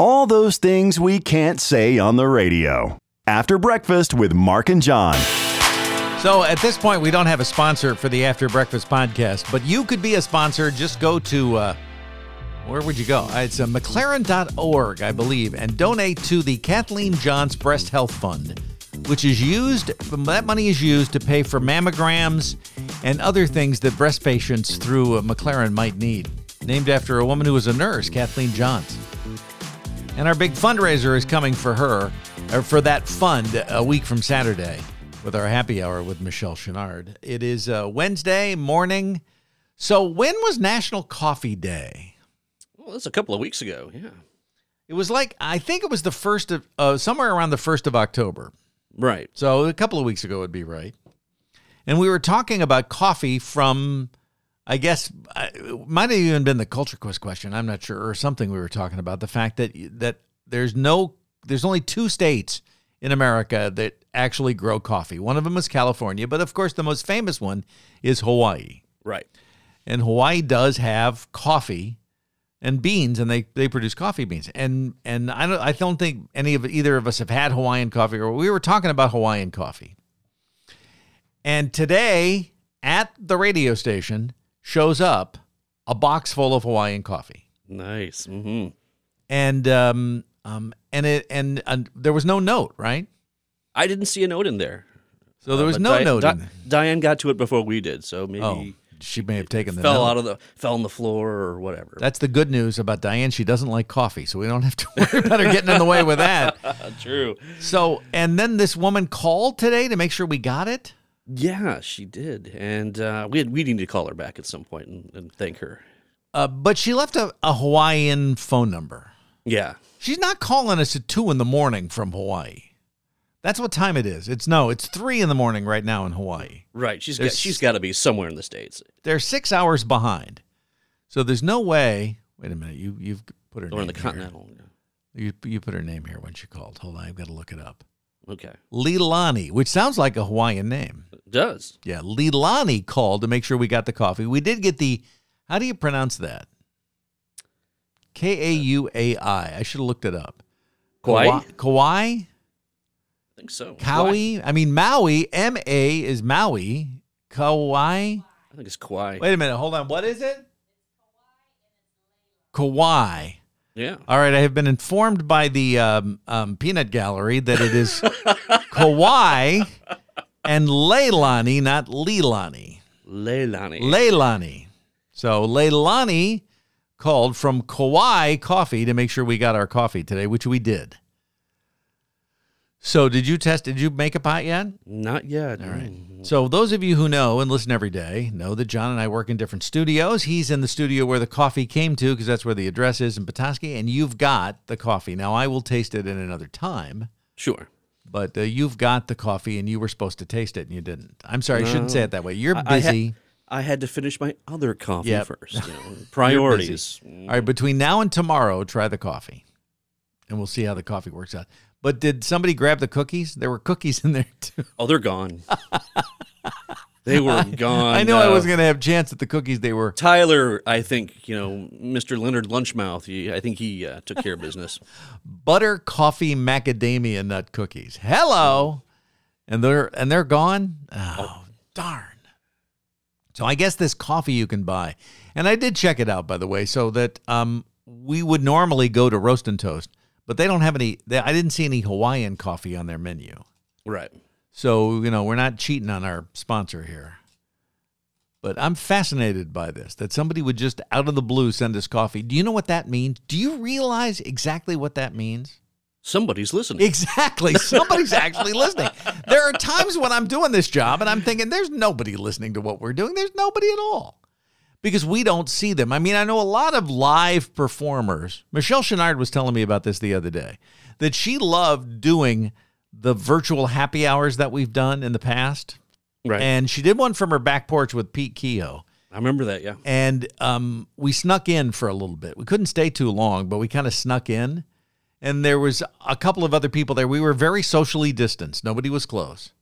All those things we can't say on the radio. After breakfast with Mark and John. So at this point, we don't have a sponsor for the After Breakfast podcast, but you could be a sponsor. Just go to, uh, where would you go? Uh, It's uh, McLaren.org, I believe, and donate to the Kathleen Johns Breast Health Fund, which is used, that money is used to pay for mammograms and other things that breast patients through uh, McLaren might need. Named after a woman who was a nurse, Kathleen Johns. And our big fundraiser is coming for her, or for that fund, a week from Saturday with our happy hour with Michelle Chenard. It is uh, Wednesday morning. So, when was National Coffee Day? Well, that's a couple of weeks ago. Yeah. It was like, I think it was the first of, uh, somewhere around the 1st of October. Right. So, a couple of weeks ago would be right. And we were talking about coffee from, I guess, it might have even been the culture quiz question. I'm not sure, or something we were talking about. The fact that that there's no, there's only two states in America that actually grow coffee. One of them is California, but of course, the most famous one is Hawaii. Right. And Hawaii does have coffee and beans, and they, they produce coffee beans. And and I don't I don't think any of either of us have had Hawaiian coffee, or we were talking about Hawaiian coffee. And today at the radio station shows up a box full of Hawaiian coffee, Nice. hmm and um um and it and, and there was no note, right? I didn't see a note in there. So there Uh, was but no Di- note. Di- in there. Diane got to it before we did, so maybe Oh, she may have taken the fell note. out of the fell on the floor or whatever. That's the good news about Diane. She doesn't like coffee, so we don't have to worry about her getting in the way with that. true. So, and then this woman called today to make sure we got it. Yeah, she did, and uh, we had we need to call her back at some point and, and thank her. Uh, but she left a, a Hawaiian phone number. Yeah. She's not calling us at two in the morning from Hawaii. That's what time it is. It's no, it's three in the morning right now in Hawaii. Right. She's got, she's got to be somewhere in the states They're six hours behind. So there's no way. Wait a minute. You you've put her or name in the here. continental. You you put her name here when she called. Hold on, I've got to look it up. Okay. Leilani, which sounds like a Hawaiian name. It does. Yeah, Leilani called to make sure we got the coffee. We did get the. How do you pronounce that? K A U A I. I should have looked it up. Kauai? Kauai? Kauai? I think so. Kauai? I mean, Maui. M A is Maui. Kauai? I think it's Kauai. Wait a minute. Hold on. What is it? Kauai. Yeah. All right. I have been informed by the um, um, Peanut Gallery that it is Kauai and Leilani, not Leilani. Leilani. Leilani. So Leilani called from Kauai Coffee to make sure we got our coffee today, which we did. So did you test? Did you make a pot yet? Not yet. All right. So those of you who know and listen every day know that John and I work in different studios. He's in the studio where the coffee came to because that's where the address is in Petoskey, and you've got the coffee. Now I will taste it in another time, Sure. but uh, you've got the coffee and you were supposed to taste it and you didn't. I'm sorry, I shouldn't say it that way. You're I- I ha- busy. I had to finish my other coffee Yep. first. You know, priorities. All right, between now and tomorrow, try the coffee, and we'll see how the coffee works out. But did somebody grab the cookies? There were cookies in there too. Oh, they're gone. they were gone. I knew I Uh, was going to have a chance at the cookies. They were Tyler, I think you know, Mr. Leonard Lunchmouth. He, I think he uh, took care of business. butter coffee macadamia nut cookies. Hello, and they're and they're gone. Oh, darn! So I guess this coffee you can buy, and I did check it out by the way, so that um we would normally go to Roast and Toast, but they don't have any. They, I didn't see any Hawaiian coffee on their menu. Right. So, you know, we're not cheating on our sponsor here. But I'm fascinated by this that somebody would just out of the blue send us coffee. Do you know what that means? Do you realize exactly what that means? Somebody's listening. Exactly. Somebody's actually listening. There are times when I'm doing this job and I'm thinking, there's nobody listening to what we're doing. There's nobody at all because we don't see them. I mean, I know a lot of live performers. Michelle Chenard was telling me about this the other day that she loved doing the virtual happy hours that we've done in the past. right. And she did one from her back porch with Pete Keogh. I remember that. Yeah. And um, we snuck in for a little bit. We couldn't stay too long, but we kind of snuck in. And there was a couple of other people there. We were very socially distanced. Nobody was close.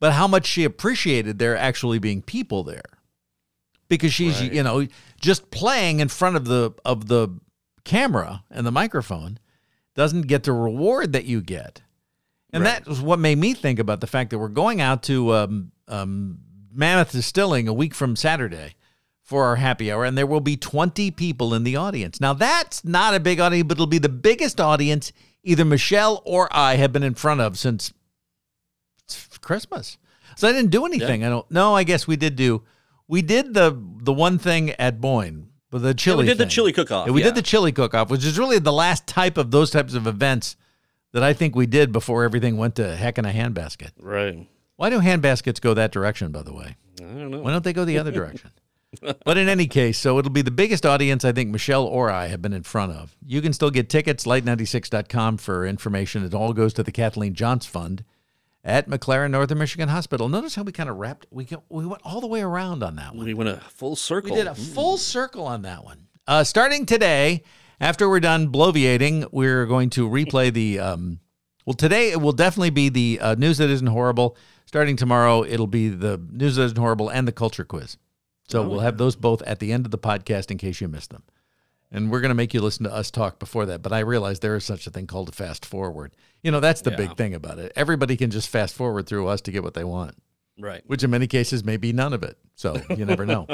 But how much she appreciated there actually being people there, because she's Right. you know just playing in front of the of the camera and the microphone. doesn't get the reward that you get. And Right. that was what made me think about the fact that we're going out to um, um, Mammoth Distilling a week from Saturday for our happy hour, and there will be 20 people in the audience. Now, that's not a big audience, but it'll be the biggest audience either Michelle or I have been in front of since Christmas. So I didn't do anything. I don't. No, I guess we did do. We did the the one thing at Boyne, but the Yeah, chili. we did the chili cook-off. Yeah, we yeah. did the chili cook off, which is really the last type of those types of events that I think we did before everything went to heck in a handbasket. Right. Why do handbaskets go that direction, by the way? I don't know. Why don't they go the other direction? but in any case, so it'll be the biggest audience I think Michelle or I have been in front of. You can still get tickets, light96.com for information. It all goes to the Kathleen Johns Fund at McLaren Northern Michigan Hospital. Notice how we kind of wrapped, we, go, we went all the way around on that one. We went a full circle. We did a full circle on that one. Uh, starting today, after we're done bloviating, we're going to replay the. Um, well, today it will definitely be the uh, news that isn't horrible. Starting tomorrow, it'll be the news that isn't horrible and the culture quiz. So we'll have those both at the end of the podcast in case you missed them. And we're going to make you listen to us talk before that. But I realize there is such a thing called a fast forward. You know, that's the Yeah. big thing about it. Everybody can just fast forward through us to get what they want Right. which in many cases may be none of it. So you never know.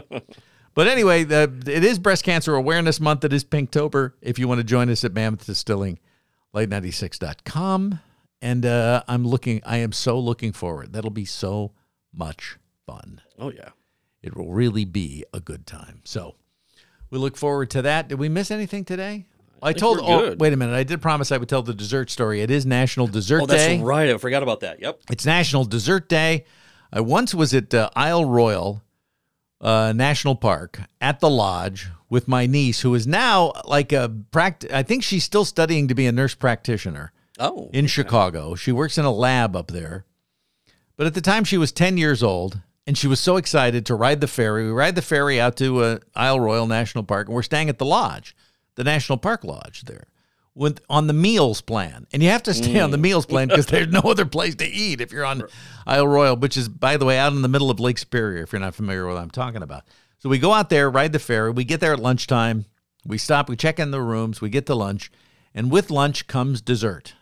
but anyway, the, it is Breast Cancer Awareness Month. It is Pinktober. If you want to join us at Mammoth Distilling, light96.com. And uh, I'm looking, I am so looking forward. That'll be so much fun. Oh yeah. It will really be a good time. So we look forward to that. Did we miss anything today? I, think told. Oh, wait a minute! I did promise I would tell the dessert story. It is National Dessert Oh, that's Day. right. I forgot about that. Yep. It's National Dessert Day. I once was at uh, Isle Royale uh, National Park at the lodge with my niece, who is now like a pract. I think she's still studying to be a nurse practitioner Oh. in Chicago. She works in a lab up there. But at the time, she was 10 years old, and she was so excited to ride the ferry. We ride the ferry out to uh, Isle Royale National Park, and we're staying at the lodge, the National Park Lodge there, with on the meals plan. And you have to stay on the meals plan because there's no other place to eat if you're on Isle Royale, which is, by the way, out in the middle of Lake Superior, if you're not familiar with what I'm talking about. So we go out there, ride the ferry. We get there at lunchtime. We stop, we check in the rooms, we get to lunch, and with lunch comes dessert.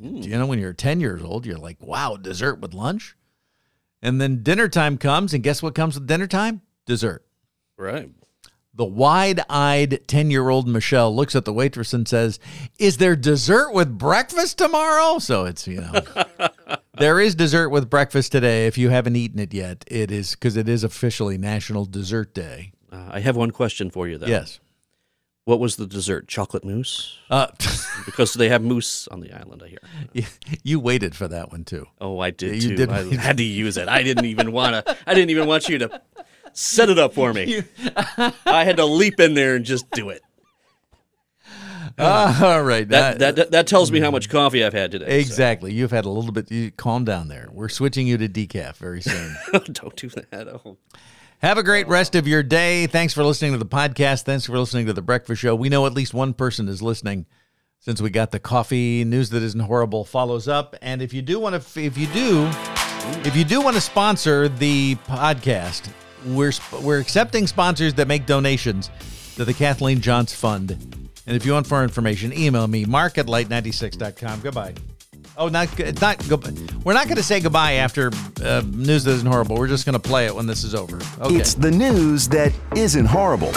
You know, when you're 10 years old, you're like, wow, dessert with lunch? And then dinner time comes, and guess what comes with dinner time? Dessert. Right. The wide eyed 10 year old Michelle looks at the waitress and says, Is there dessert with breakfast tomorrow? So it's, you know, there is dessert with breakfast today. If you haven't eaten it yet, it is because it is officially National Dessert Day. Uh, I have one question for you though. Yes. What was the dessert? Chocolate mousse? Uh, Because they have mousse on the island. I hear. you waited for that one too. Oh, I did You too. did I wait. had to use it. I didn't even want to. I didn't even want you to set it up for me. I had to leap in there and just do it. Ah, all right. That, That- that, that, tells me how much coffee I've had today. so. Exactly. You've had a little bit. You calm down there. We're switching you to decaf very soon. Don't do that. Oh. Have a great rest of your day. Thanks for listening to the podcast. Thanks for listening to the Breakfast Show. We know at least one person is listening since we got the coffee news that isn't horrible follows up. And if you do want to, if you do, if you do want to sponsor the podcast, we're we're accepting sponsors that make donations to the Kathleen Johns Fund. And if you want more information, email me mark at light96.com. Goodbye. Oh, not it's not. Go, we're not going to say goodbye after uh, news that isn't horrible. We're just going to play it when this is over. Okay. It's the news that isn't horrible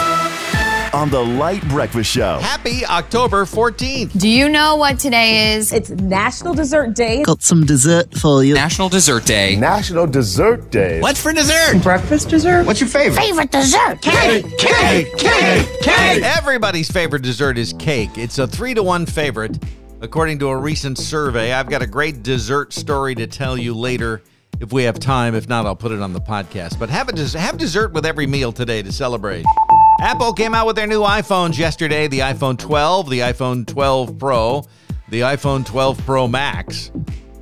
on the Light Breakfast Show. Happy October 14th. Do you know what today is? It's National Dessert Day. Got some dessert for you. National Dessert Day. National Dessert Day. What's for dessert? Breakfast dessert. What's your favorite? Favorite dessert. Cake, cake, cake, cake. Everybody's favorite dessert is cake. It's a three to one favorite, according to a recent survey. I've got a great dessert story to tell you later if we have time. If not, I'll put it on the podcast. But have a des- have dessert with every meal today to celebrate. Apple came out with their new iPhones yesterday the iPhone 12, the iPhone 12 Pro, the iPhone 12 Pro Max.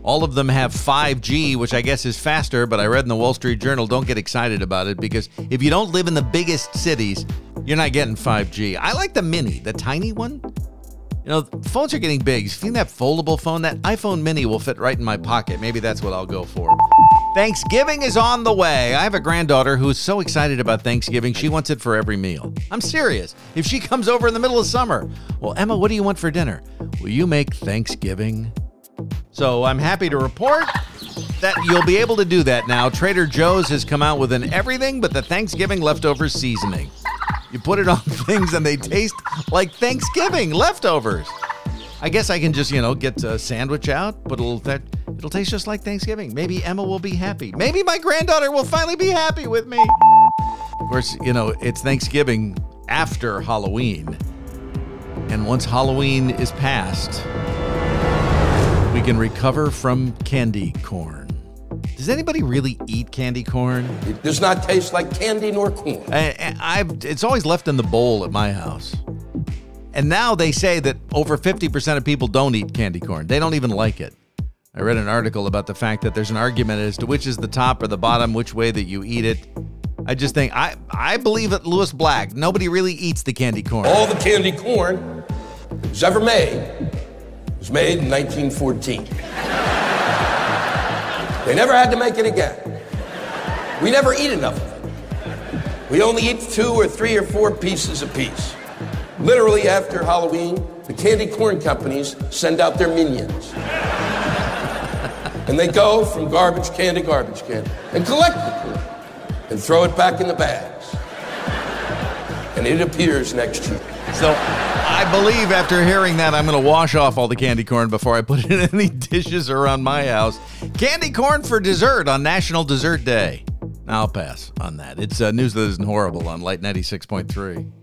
All of them have 5G, which I guess is faster, but I read in the Wall Street Journal don't get excited about it because if you don't live in the biggest cities, you're not getting 5G. I like the mini, the tiny one. You know, phones are getting big. You seen that foldable phone? That iPhone mini will fit right in my pocket. Maybe that's what I'll go for. Thanksgiving is on the way. I have a granddaughter who's so excited about Thanksgiving, she wants it for every meal. I'm serious. If she comes over in the middle of summer, well, Emma, what do you want for dinner? Will you make Thanksgiving? So I'm happy to report that you'll be able to do that now. Trader Joe's has come out with an everything but the Thanksgiving leftover seasoning. You put it on things and they taste like Thanksgiving leftovers. I guess I can just, you know, get a sandwich out, but it'll that it'll taste just like Thanksgiving. Maybe Emma will be happy. Maybe my granddaughter will finally be happy with me. Of course, you know, it's Thanksgiving after Halloween. And once Halloween is past, we can recover from candy corn. Does anybody really eat candy corn? It does not taste like candy nor corn. I, I've, it's always left in the bowl at my house. And now they say that over 50% of people don't eat candy corn. They don't even like it. I read an article about the fact that there's an argument as to which is the top or the bottom, which way that you eat it. I just think I I believe that Lewis Black. Nobody really eats the candy corn. All the candy corn that was ever made was made in 1914. They never had to make it again. We never eat enough. We only eat two or three or four pieces apiece. Literally after Halloween, the candy corn companies send out their minions. and they go from garbage can to garbage can and collect the corn and throw it back in the bags. And it appears next year. So I believe after hearing that, I'm going to wash off all the candy corn before I put it in any dishes around my house. Candy corn for dessert on National Dessert Day. I'll pass on that. It's uh, news that isn't horrible on Light 96.3.